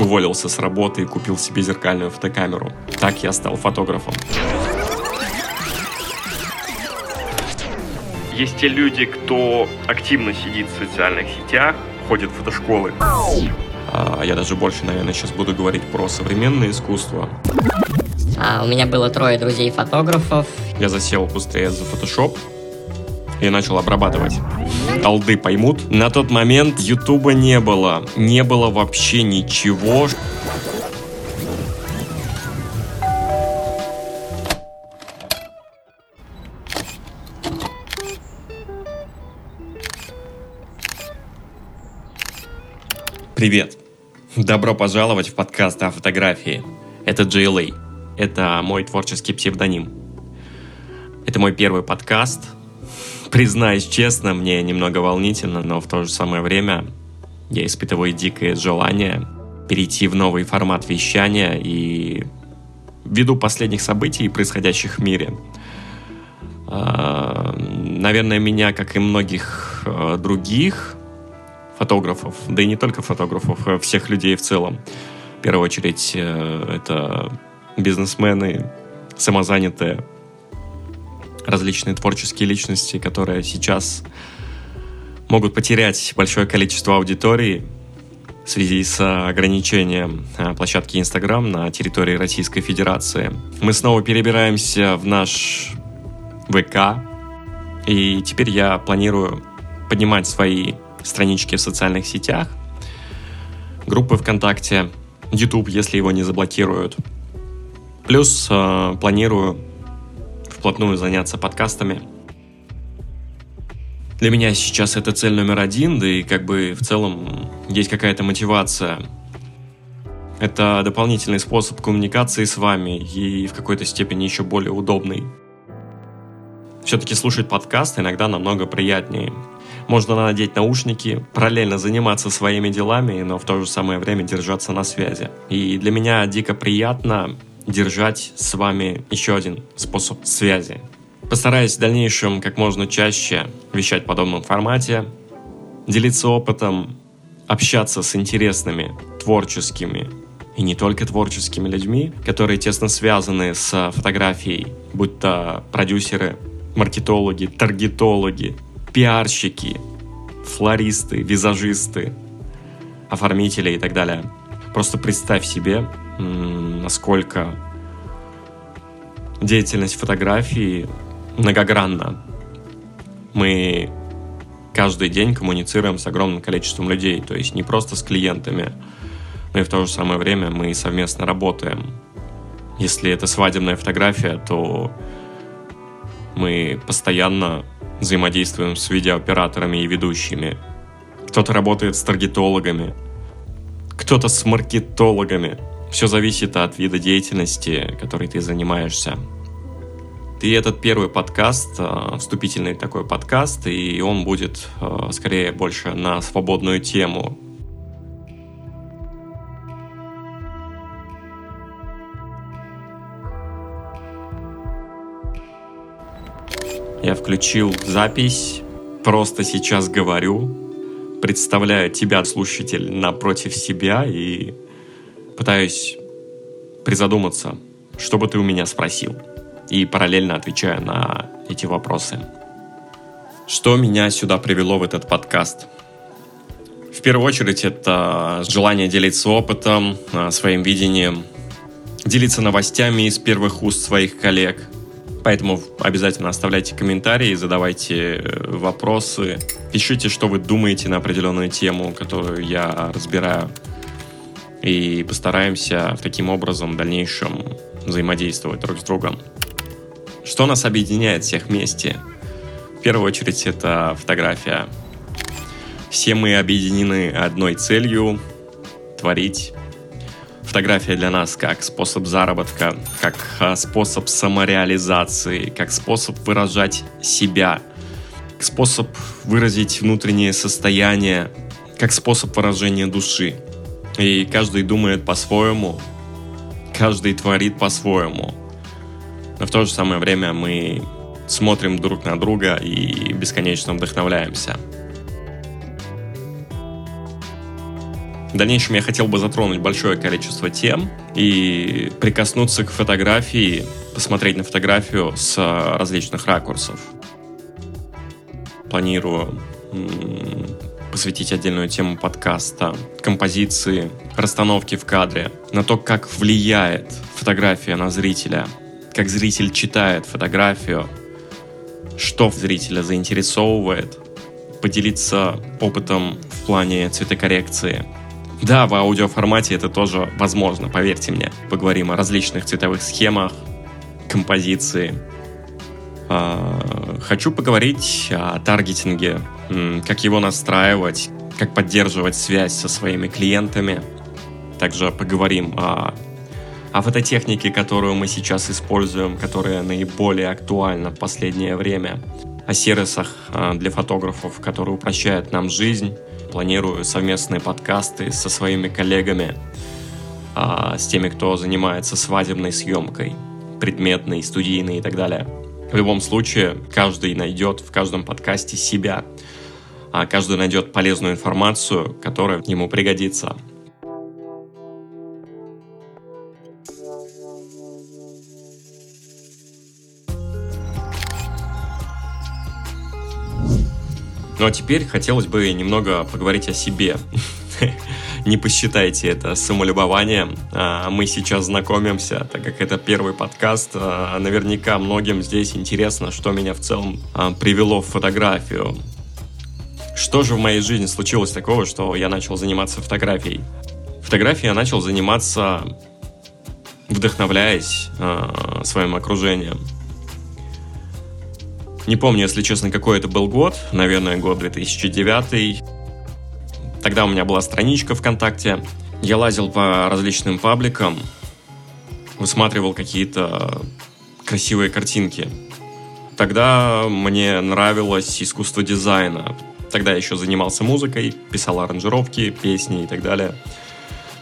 уволился с работы и купил себе зеркальную фотокамеру. Так я стал фотографом. Есть те люди, кто активно сидит в социальных сетях, ходит в фотошколы. А, я даже больше, наверное, сейчас буду говорить про современное искусство. А, у меня было трое друзей-фотографов. Я засел быстрее за Photoshop и начал обрабатывать. Алды поймут. На тот момент Ютуба не было. Не было вообще ничего. Привет! Добро пожаловать в подкаст о фотографии. Это JLA. Это мой творческий псевдоним. Это мой первый подкаст. Признаюсь честно, мне немного волнительно, но в то же самое время я испытываю дикое желание перейти в новый формат вещания и ввиду последних событий, происходящих в мире, а, наверное, меня, как и многих а, других, фотографов, да и не только фотографов, а всех людей в целом. В первую очередь э, это бизнесмены, самозанятые, различные творческие личности, которые сейчас могут потерять большое количество аудитории в связи с ограничением э, площадки Instagram на территории Российской Федерации. Мы снова перебираемся в наш ВК, и теперь я планирую поднимать свои странички в социальных сетях, группы ВКонтакте, YouTube, если его не заблокируют. Плюс э, планирую вплотную заняться подкастами. Для меня сейчас это цель номер один, да и как бы в целом есть какая-то мотивация. Это дополнительный способ коммуникации с вами и в какой-то степени еще более удобный. Все-таки слушать подкаст иногда намного приятнее. Можно надеть наушники, параллельно заниматься своими делами, но в то же самое время держаться на связи. И для меня дико приятно держать с вами еще один способ связи. Постараюсь в дальнейшем как можно чаще вещать в подобном формате, делиться опытом, общаться с интересными, творческими и не только творческими людьми, которые тесно связаны с фотографией, будь то продюсеры, маркетологи, таргетологи, пиарщики, флористы, визажисты, оформители и так далее. Просто представь себе, насколько деятельность фотографии многогранна. Мы каждый день коммуницируем с огромным количеством людей, то есть не просто с клиентами, но и в то же самое время мы совместно работаем. Если это свадебная фотография, то мы постоянно взаимодействуем с видеооператорами и ведущими. Кто-то работает с таргетологами, кто-то с маркетологами. Все зависит от вида деятельности, которой ты занимаешься. И этот первый подкаст, э, вступительный такой подкаст, и он будет э, скорее больше на свободную тему, Я включил запись, просто сейчас говорю, представляю тебя, слушатель, напротив себя и пытаюсь призадуматься, что бы ты у меня спросил. И параллельно отвечаю на эти вопросы. Что меня сюда привело в этот подкаст? В первую очередь это желание делиться опытом, а, своим видением, делиться новостями из первых уст своих коллег – Поэтому обязательно оставляйте комментарии, задавайте э, вопросы, пишите, что вы думаете на определенную тему, которую я разбираю. И постараемся таким образом в дальнейшем взаимодействовать друг с другом. Что нас объединяет всех вместе? В первую очередь это фотография. Все мы объединены одной целью — творить Фотография для нас как способ заработка, как а, способ самореализации, как способ выражать себя, как способ выразить внутреннее состояние, как способ выражения души. И каждый думает по-своему, каждый творит по-своему. Но в то же самое время мы смотрим друг на друга и бесконечно вдохновляемся. В дальнейшем я хотел бы затронуть большое количество тем и прикоснуться к фотографии, посмотреть на фотографию с различных ракурсов. Планирую посвятить отдельную тему подкаста, композиции, расстановки в кадре, на то, как влияет фотография на зрителя, как зритель читает фотографию, что зрителя заинтересовывает, поделиться опытом в плане цветокоррекции. Да, в аудиоформате это тоже возможно, поверьте мне. Поговорим о различных цветовых схемах, композиции. А, хочу поговорить о таргетинге, как его настраивать, как поддерживать связь со своими клиентами. Также поговорим о, о фототехнике, которую мы сейчас используем, которая наиболее актуальна в последнее время, о сервисах а, для фотографов, которые упрощают нам жизнь. Планирую совместные подкасты со своими коллегами, а, с теми, кто занимается свадебной съемкой, предметной, студийной и так далее. В любом случае, каждый найдет в каждом подкасте себя, а каждый найдет полезную информацию, которая ему пригодится. Ну а теперь хотелось бы немного поговорить о себе. Не посчитайте это самолюбованием. А, мы сейчас знакомимся, так как это первый подкаст. А, наверняка многим здесь интересно, что меня в целом а, привело в фотографию. Что же в моей жизни случилось такого, что я начал заниматься фотографией? Фотографией я начал заниматься, вдохновляясь своим окружением. Не помню, если честно, какой это был год. Наверное, год 2009. Тогда у меня была страничка ВКонтакте. Я лазил по различным пабликам, высматривал какие-то красивые картинки. Тогда мне нравилось искусство дизайна. Тогда я еще занимался музыкой, писал аранжировки, песни и так далее.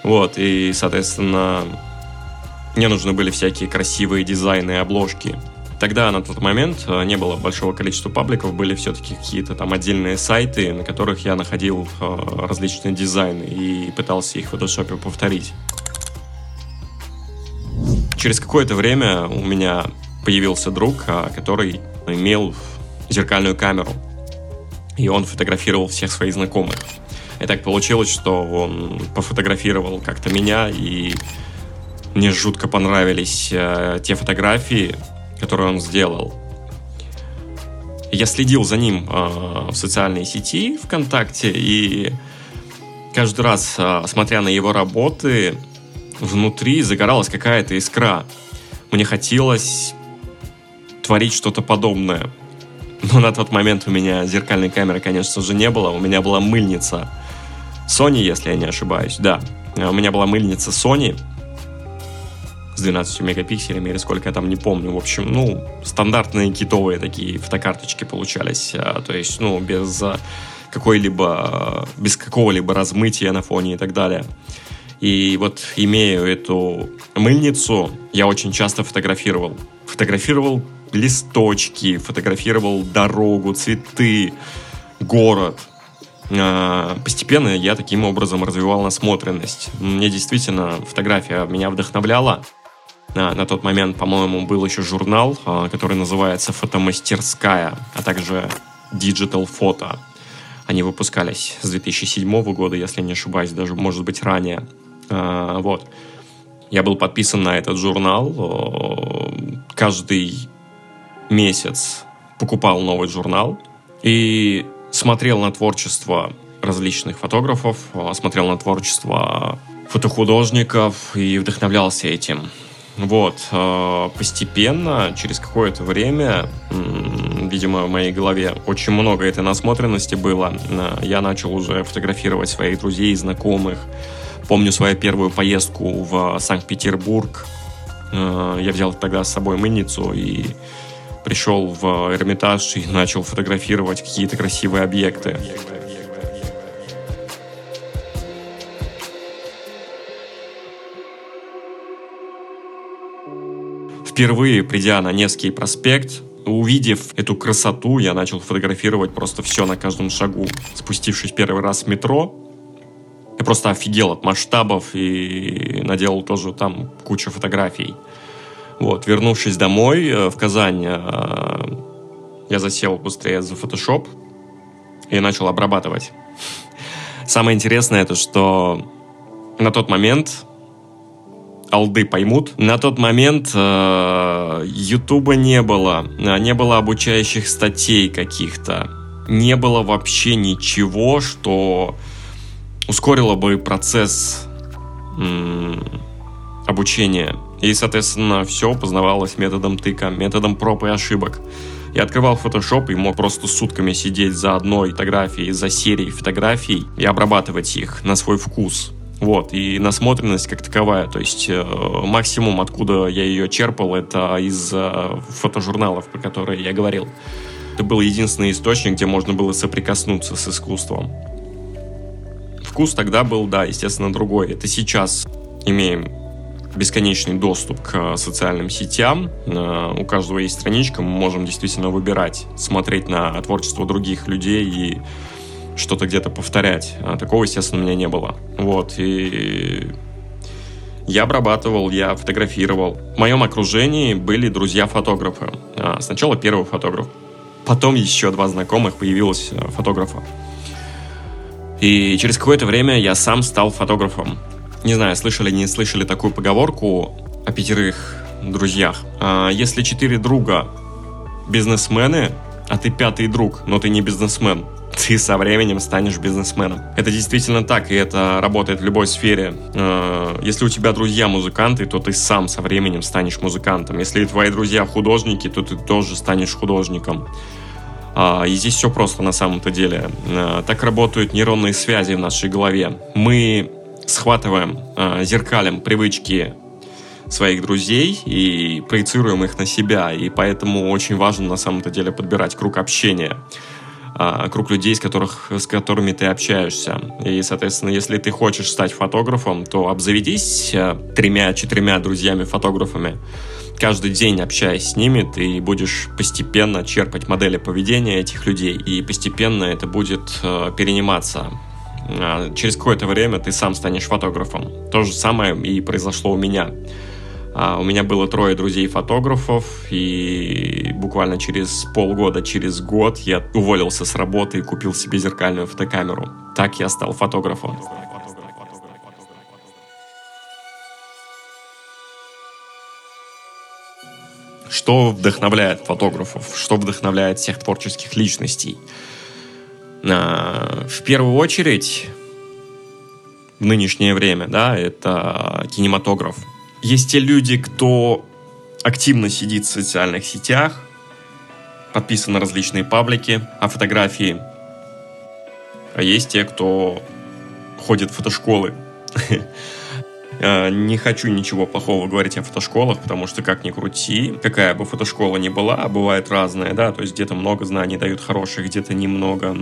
Вот, и, соответственно, мне нужны были всякие красивые дизайны обложки. Тогда на тот момент э, не было большого количества пабликов, были все-таки какие-то там отдельные сайты, на которых я находил э, различные дизайны и пытался их в фотошопе повторить. Через какое-то время у меня появился друг, э, который имел зеркальную камеру, и он фотографировал всех своих знакомых. И так получилось, что он пофотографировал как-то меня, и мне жутко понравились э, те фотографии, которую он сделал. Я следил за ним э, в социальной сети ВКонтакте, и каждый раз, э, смотря на его работы, внутри загоралась какая-то искра. Мне хотелось творить что-то подобное. Но на тот момент у меня зеркальной камеры, конечно же, не было. У меня была мыльница Sony, если я не ошибаюсь, да. У меня была мыльница Sony, с 12 мегапикселями или сколько я там не помню. В общем, ну, стандартные китовые такие фотокарточки получались. А, то есть, ну, без а, какой-либо, без какого-либо размытия на фоне и так далее. И вот имея эту мыльницу, я очень часто фотографировал. Фотографировал листочки, фотографировал дорогу, цветы, город. А, постепенно я таким образом развивал насмотренность. Мне действительно фотография меня вдохновляла. На, на тот момент, по-моему, был еще журнал, а, который называется «Фотомастерская», а также «Digital Photo». Они выпускались с 2007 года, если не ошибаюсь, даже, может быть, ранее. А, вот. Я был подписан на этот журнал. Каждый месяц покупал новый журнал и смотрел на творчество различных фотографов, смотрел на творчество фотохудожников и вдохновлялся этим. Вот, э, постепенно, через какое-то время, видимо, в моей голове очень много этой насмотренности было. Э, я начал уже фотографировать своих друзей, знакомых. Помню свою первую поездку в Санкт-Петербург. Э, я взял тогда с собой мыльницу и пришел в Эрмитаж и начал фотографировать какие-то красивые объекты. впервые придя на Невский проспект, увидев эту красоту, я начал фотографировать просто все на каждом шагу. Спустившись первый раз в метро, я просто офигел от масштабов и наделал тоже там кучу фотографий. Вот, вернувшись домой э, в Казань, э, я засел быстрее за Photoshop и начал обрабатывать. Самое интересное это, что на тот момент алды поймут. На тот момент э, Ютуба не было, не было обучающих статей каких-то, не было вообще ничего, что ускорило бы процесс обучения. И, соответственно, все познавалось методом тыка, методом проб и ошибок. Я открывал Photoshop и мог просто сутками сидеть за одной фотографией, за серией фотографий и обрабатывать их на свой вкус. Вот, и насмотренность как таковая, то есть э, максимум, откуда я ее черпал, это из э, фотожурналов, про которые я говорил. Это был единственный источник, где можно было соприкоснуться с искусством. Вкус тогда был, да, естественно, другой. Это сейчас имеем бесконечный доступ к социальным сетям. Э, у каждого есть страничка, мы можем действительно выбирать, смотреть на творчество других людей и что-то где-то повторять. А такого, естественно, у меня не было. Вот, и я обрабатывал, я фотографировал. В моем окружении были друзья-фотографы. А, сначала первый фотограф, потом еще два знакомых появилось э, фотографа. И через какое-то время я сам стал фотографом. Не знаю, слышали, не слышали такую поговорку о пятерых друзьях. А, если четыре друга бизнесмены, а ты пятый друг, но ты не бизнесмен, ты со временем станешь бизнесменом. Это действительно так, и это работает в любой сфере. А, если у тебя друзья музыканты, то ты сам со временем станешь музыкантом. Если твои друзья художники, то ты тоже станешь художником. А, и здесь все просто на самом-то деле. Так работают нейронные связи в нашей голове. Мы схватываем, э, зеркалем привычки своих друзей и проецируем их на себя. И поэтому очень важно на самом-то деле подбирать круг общения а, круг людей, с, которых, с которыми ты общаешься. И, соответственно, если ты хочешь стать фотографом, то обзаведись э, тремя-четырьмя друзьями-фотографами. Каждый день общаясь с ними, ты будешь постепенно черпать модели поведения этих людей, и постепенно это будет э, перениматься через какое-то время ты сам станешь фотографом. То же самое и произошло у меня. А, у меня было трое друзей-фотографов, и буквально через полгода, через год я уволился с работы и купил себе зеркальную фотокамеру. Так я стал фотографом. Что вдохновляет фотографов? Что вдохновляет всех творческих личностей? А, в первую очередь, в нынешнее время, да, это кинематограф. Есть те люди, кто активно сидит в социальных сетях, подписан на различные паблики о фотографии. А есть те, кто ходит в фотошколы. Э, не хочу ничего плохого говорить о фотошколах, потому что, как ни крути, какая бы фотошкола ни была, бывает разная, да, то есть где-то много знаний дают хороших, где-то немного.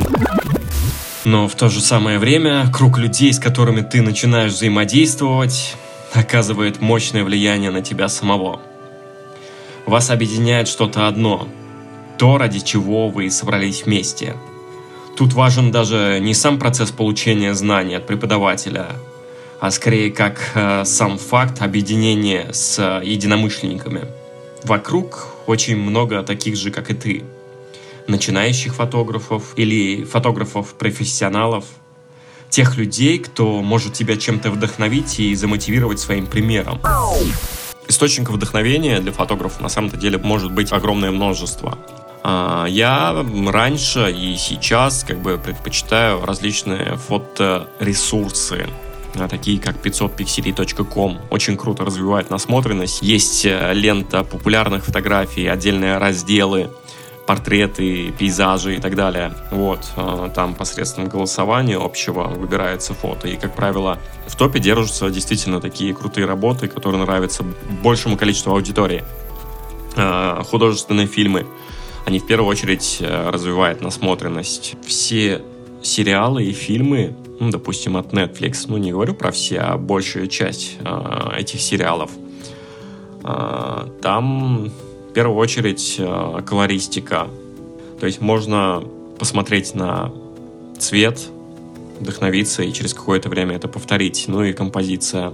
Но в то же самое время круг людей, с которыми ты начинаешь взаимодействовать, оказывает мощное влияние на тебя самого. Вас объединяет что-то одно, то, ради чего вы собрались вместе. Тут важен даже не сам процесс получения знаний от преподавателя, а скорее как э, сам факт объединения с единомышленниками. Вокруг очень много таких же, как и ты. Начинающих фотографов или фотографов-профессионалов. Тех людей, кто может тебя чем-то вдохновить и замотивировать своим примером. Источников вдохновения для фотографов на самом-то деле может быть огромное множество. А, я раньше и сейчас как бы предпочитаю различные фоторесурсы, такие как 500pixelей.com. Очень круто развивает насмотренность. Есть э, лента популярных фотографий, отдельные разделы, портреты, пейзажи и так далее. Вот, э, там посредством голосования общего выбирается фото. И, как правило, в топе держатся действительно такие крутые работы, которые нравятся большему количеству аудитории. Э, художественные фильмы, они в первую очередь развивают насмотренность. Все сериалы и фильмы ну, допустим, от Netflix, ну, не говорю про все, а большую часть э, этих сериалов, э, там в первую очередь э, колористика. То есть можно посмотреть на цвет, вдохновиться и через какое-то время это повторить. Ну и композиция.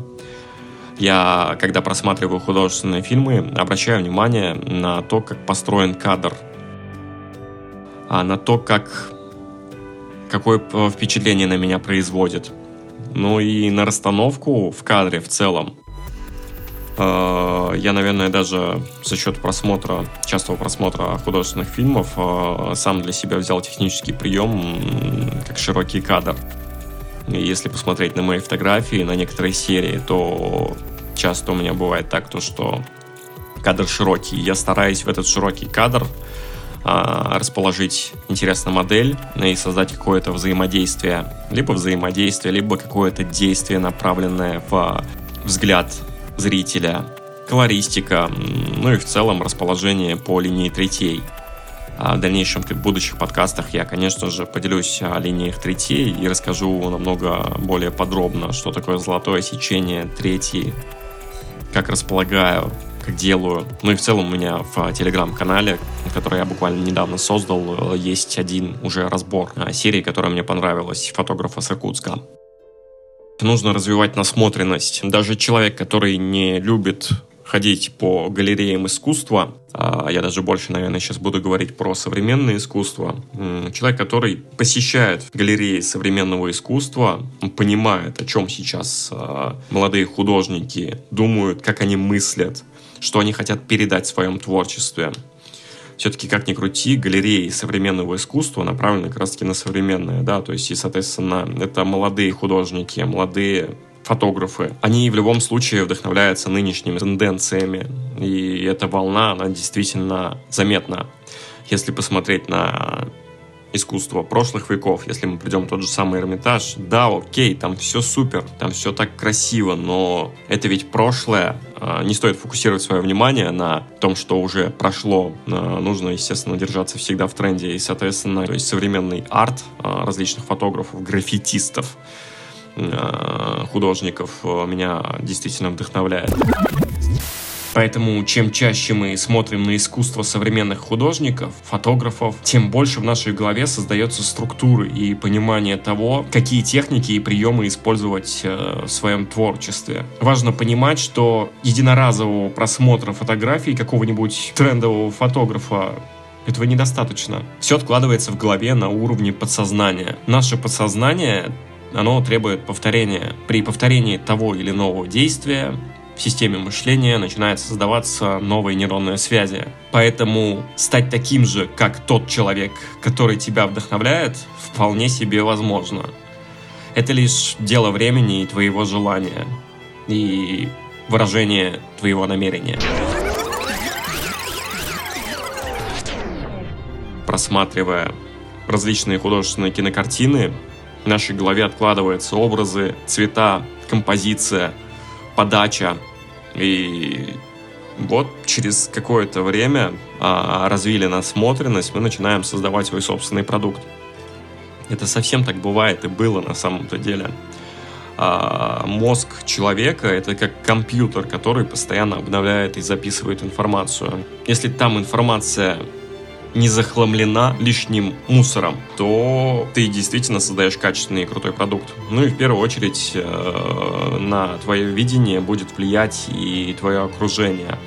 Я, когда просматриваю художественные фильмы, обращаю внимание на то, как построен кадр, а на то, как какое впечатление на меня производит. Ну и на расстановку в кадре в целом. Э, я, наверное, даже за счет просмотра, частого просмотра художественных фильмов, э, сам для себя взял технический прием, как широкий кадр. Если посмотреть на мои фотографии, на некоторые серии, то часто у меня бывает так, то что кадр широкий. Я стараюсь в этот широкий кадр расположить интересную модель и создать какое-то взаимодействие. Либо взаимодействие, либо какое-то действие, направленное в взгляд зрителя, колористика, ну и в целом расположение по линии третей. А в дальнейшем в будущих подкастах я, конечно же, поделюсь о линиях третей и расскажу намного более подробно, что такое золотое сечение третьей, как располагаю, делаю. Ну и в целом у меня в телеграм-канале, который я буквально недавно создал, есть один уже разбор серии, которая мне понравилась, фотографа с Иркутска нужно развивать насмотренность. Даже человек, который не любит ходить по галереям искусства, а я даже больше, наверное, сейчас буду говорить про современное искусство. Человек, который посещает галереи современного искусства, понимает, о чем сейчас а, молодые художники думают, как они мыслят, что они хотят передать в своем творчестве все-таки, как ни крути, галереи современного искусства направлены как раз-таки на современное, да, то есть, и, соответственно, это молодые художники, молодые фотографы, они в любом случае вдохновляются нынешними тенденциями, и эта волна, она действительно заметна. Если посмотреть на искусство прошлых веков, если мы придем в тот же самый Эрмитаж, да, окей, там все супер, там все так красиво, но это ведь прошлое, а, не стоит фокусировать свое внимание на том, что уже прошло. А, нужно, естественно, держаться всегда в тренде. И, соответственно, то есть современный арт а, различных фотографов, граффитистов, художников меня действительно вдохновляет. Поэтому чем чаще мы смотрим на искусство современных художников, фотографов, тем больше в нашей голове создается структуры и понимание того, какие техники и приемы использовать э, в своем творчестве. Важно понимать, что единоразового просмотра фотографий какого-нибудь трендового фотографа этого недостаточно. Все откладывается в голове на уровне подсознания. Наше подсознание оно требует повторения. При повторении того или иного действия в системе мышления начинают создаваться новые нейронные связи. Поэтому стать таким же, как тот человек, который тебя вдохновляет, вполне себе возможно. Это лишь дело времени и твоего желания, и выражение твоего намерения. Просматривая различные художественные кинокартины, в нашей голове откладываются образы, цвета, композиция – подача. И вот через какое-то время а, развили насмотренность, мы начинаем создавать свой собственный продукт. Это совсем так бывает и было на самом-то деле. А, мозг человека это как компьютер, который постоянно обновляет и записывает информацию. Если там информация не захламлена лишним мусором, то ты действительно создаешь качественный и крутой продукт. Ну и в первую очередь э, на твое видение будет влиять и твое окружение.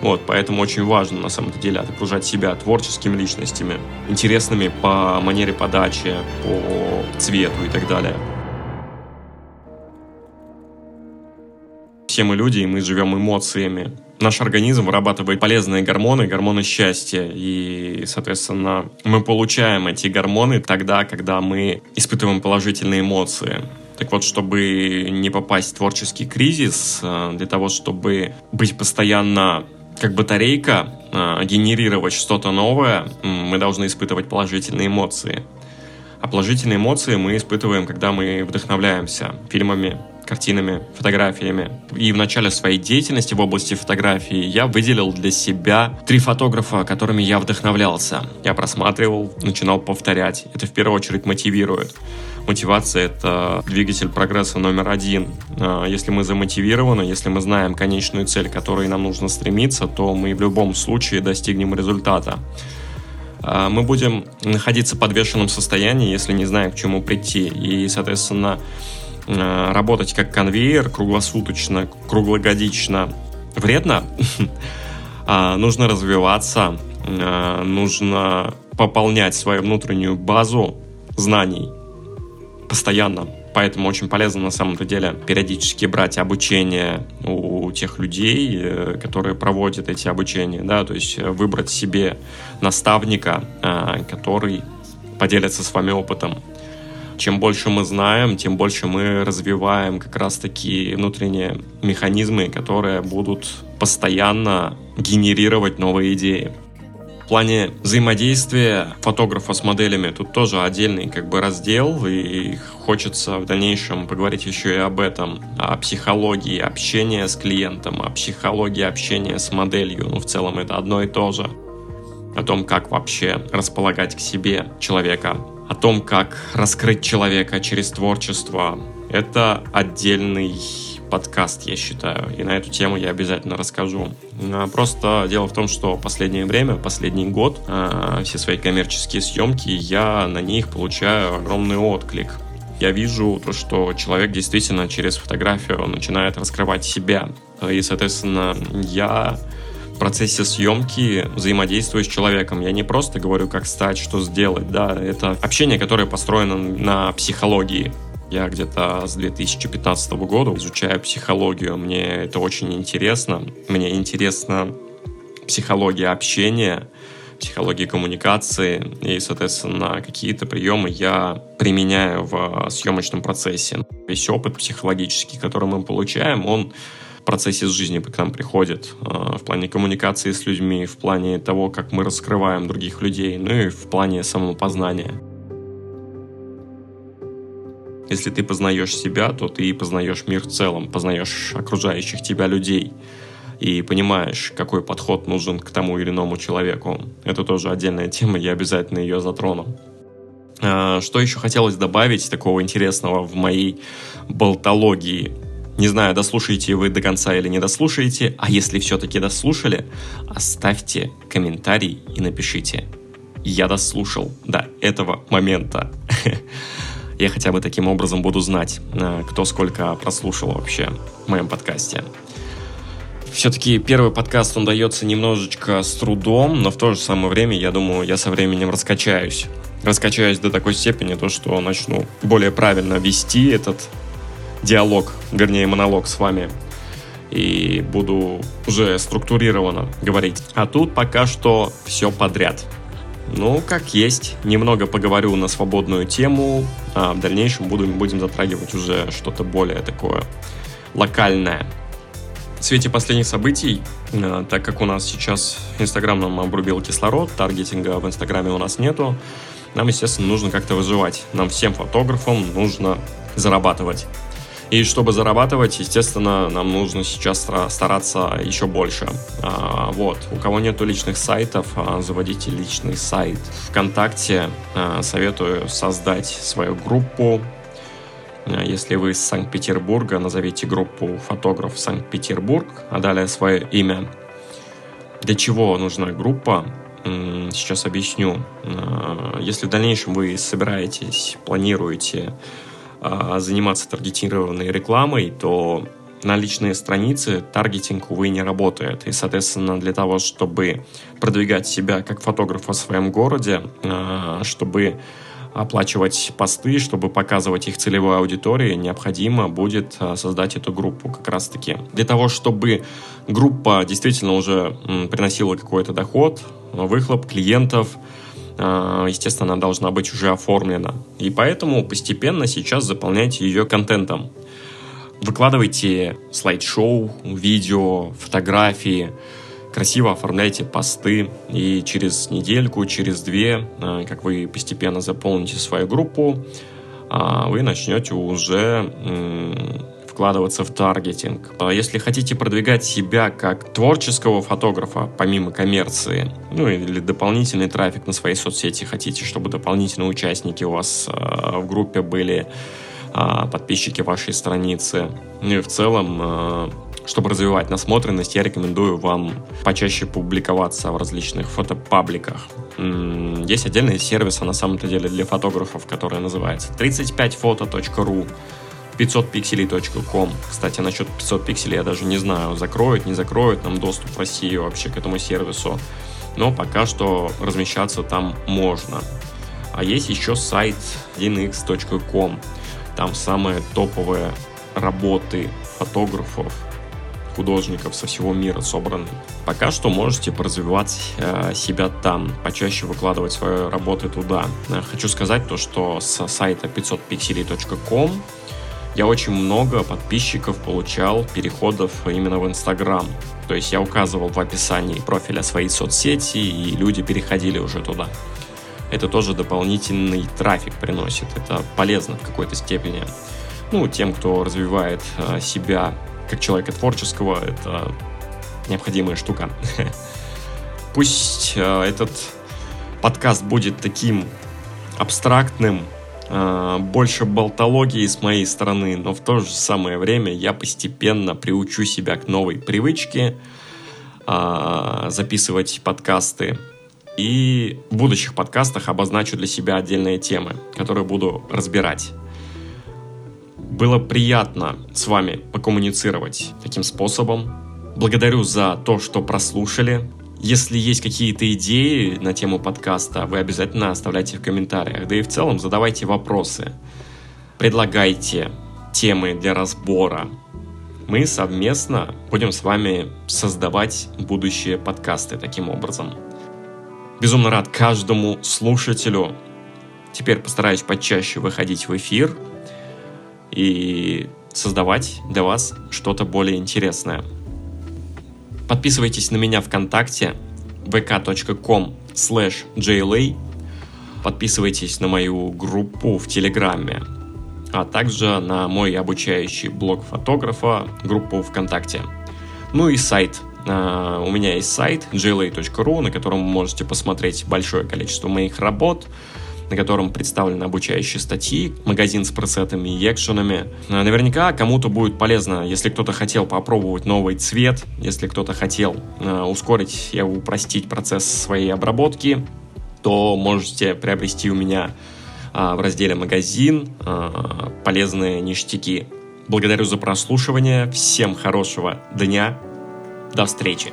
Вот, поэтому очень важно на самом деле окружать себя творческими личностями, интересными по манере подачи, по цвету и так далее. Все мы люди, и мы живем эмоциями наш организм вырабатывает полезные гормоны, гормоны счастья. И, соответственно, мы получаем эти гормоны тогда, когда мы испытываем положительные эмоции. Так вот, чтобы не попасть в творческий кризис, э, для того, чтобы быть постоянно как батарейка, э, генерировать что-то новое, мы должны испытывать положительные эмоции. А положительные эмоции мы испытываем, когда мы вдохновляемся фильмами, картинами, фотографиями. И в начале своей деятельности в области фотографии я выделил для себя три фотографа, которыми я вдохновлялся. Я просматривал, начинал повторять. Это в первую очередь мотивирует. Мотивация — это двигатель прогресса номер один. А, если мы замотивированы, если мы знаем конечную цель, к которой нам нужно стремиться, то мы в любом случае достигнем результата. А, мы будем находиться в подвешенном состоянии, если не знаем, к чему прийти. И, соответственно, а, работать как конвейер круглосуточно, круглогодично вредно. А, нужно развиваться, нужно пополнять свою внутреннюю базу знаний постоянно. Поэтому очень полезно на самом-то деле периодически брать обучение у тех людей, э, которые проводят эти обучения, да, то есть э, выбрать себе наставника, э, который поделится с вами опытом. Чем больше мы знаем, тем больше мы развиваем как раз-таки внутренние механизмы, которые будут постоянно генерировать новые идеи. В плане взаимодействия фотографа с моделями тут тоже отдельный как бы раздел, и хочется в дальнейшем поговорить еще и об этом, о психологии общения с клиентом, о психологии общения с моделью, ну в целом это одно и то же, о том, как вообще располагать к себе человека, о том, как раскрыть человека через творчество. Это отдельный подкаст, я считаю. И на эту тему я обязательно расскажу. А, просто дело в том, что последнее время, последний год, а, все свои коммерческие съемки, я на них получаю огромный отклик. Я вижу то, что человек действительно через фотографию начинает раскрывать себя. И, соответственно, я в процессе съемки взаимодействую с человеком. Я не просто говорю, как стать, что сделать, да, это общение, которое построено на психологии. Я где-то с 2015 года изучаю психологию. Мне это очень интересно. Мне интересна психология общения, психология коммуникации. И, соответственно, какие-то приемы я применяю в съемочном процессе. Весь опыт психологический, который мы получаем, он в процессе жизни к нам приходит э, в плане коммуникации с людьми, в плане того, как мы раскрываем других людей, ну и в плане самопознания. Если ты познаешь себя, то ты познаешь мир в целом, познаешь окружающих тебя людей и понимаешь, какой подход нужен к тому или иному человеку. Это тоже отдельная тема, я обязательно ее затрону. А, что еще хотелось добавить такого интересного в моей болтологии? Не знаю, дослушаете вы до конца или не дослушаете, а если все-таки дослушали, оставьте комментарий и напишите. Я дослушал до этого момента. я хотя бы таким образом буду знать, э, кто сколько прослушал вообще в моем подкасте. Все-таки первый подкаст, он дается немножечко с трудом, но в то же самое время, я думаю, я со временем раскачаюсь. Раскачаюсь до такой степени, то, что начну более правильно вести этот диалог, вернее, монолог с вами. И буду уже структурированно говорить. А тут пока что все подряд. Ну, как есть. Немного поговорю на свободную тему, а в дальнейшем буду, будем затрагивать уже что-то более такое локальное. В свете последних событий, а, так как у нас сейчас Инстаграм нам обрубил кислород, таргетинга в Инстаграме у нас нету, нам, естественно, нужно как-то выживать. Нам всем фотографам нужно зарабатывать. И чтобы зарабатывать, естественно, нам нужно сейчас стараться еще больше. А, вот. У кого нету личных сайтов, а, заводите личный сайт. Вконтакте а, советую создать свою группу. Если вы из Санкт-Петербурга, назовите группу «Фотограф Санкт-Петербург», а далее свое имя. Для чего нужна группа? Сейчас объясню. Если в дальнейшем вы собираетесь, планируете заниматься таргетированной рекламой, то на личные страницы таргетинг, увы, не работает. И, соответственно, для того, чтобы продвигать себя как фотографа в своем городе, а, чтобы оплачивать посты, чтобы показывать их целевой аудитории, необходимо будет а, создать эту группу как раз-таки. Для того, чтобы группа действительно уже приносила какой-то доход, выхлоп клиентов, а, естественно, она должна быть уже оформлена. И поэтому постепенно сейчас заполняйте ее контентом. Выкладывайте слайд-шоу, видео, фотографии, красиво оформляйте посты, и через недельку, через две, а, как вы постепенно заполните свою группу, а, вы начнете уже вкладываться в таргетинг. А если хотите продвигать себя как творческого фотографа, помимо коммерции, ну или дополнительный трафик на свои соцсети хотите, чтобы дополнительные участники у вас э, в группе были, э, подписчики вашей страницы. Ну и в целом, э, чтобы развивать насмотренность, я рекомендую вам почаще публиковаться в различных фотопабликах. есть отдельные сервисы, на самом-то деле, для фотографов, которые называются 35foto.ru, 500pixelей.com. Кстати, насчет 500 пикселей я даже не знаю, закроют, не закроют нам доступ в России вообще к этому сервису. Но пока что размещаться там можно. А есть еще сайт 1x.com. Там самые топовые работы фотографов, художников со всего мира собраны. Пока что можете поразвивать э, себя там, почаще выкладывать свои работы туда. Э, хочу сказать то, что с сайта 500pixelей.com я очень много подписчиков получал переходов именно в Инстаграм. То есть я указывал в описании профиля своей соцсети, и люди переходили уже туда. Это тоже дополнительный трафик приносит. Это полезно в какой-то степени. Ну, тем, кто развивает э, себя как человека творческого, это необходимая штука. Пусть э, этот подкаст будет таким абстрактным, больше болтологии с моей стороны, но в то же самое время я постепенно приучу себя к новой привычке э, записывать подкасты. И в будущих подкастах обозначу для себя отдельные темы, которые буду разбирать. Было приятно с вами покоммуницировать таким способом. Благодарю за то, что прослушали. Если есть какие-то идеи на тему подкаста, вы обязательно оставляйте в комментариях. Да и в целом задавайте вопросы. Предлагайте темы для разбора. Мы совместно будем с вами создавать будущие подкасты таким образом. Безумно рад каждому слушателю. Теперь постараюсь почаще выходить в эфир – и создавать для вас что-то более интересное. Подписывайтесь на меня ВКонтакте vk.com slash jla Подписывайтесь на мою группу в Телеграме, а также на мой обучающий блог фотографа, группу ВКонтакте. Ну и сайт. Uh, у меня есть сайт jla.ru, на котором вы можете посмотреть большое количество моих работ, на котором представлены обучающие статьи, магазин с пресетами и экшенами. Э, наверняка кому-то будет полезно, если кто-то хотел попробовать новый цвет, если кто-то хотел э, ускорить и упростить процесс своей обработки, то можете приобрести у меня э, в разделе «Магазин» полезные ништяки. Благодарю за прослушивание, всем хорошего дня, до встречи!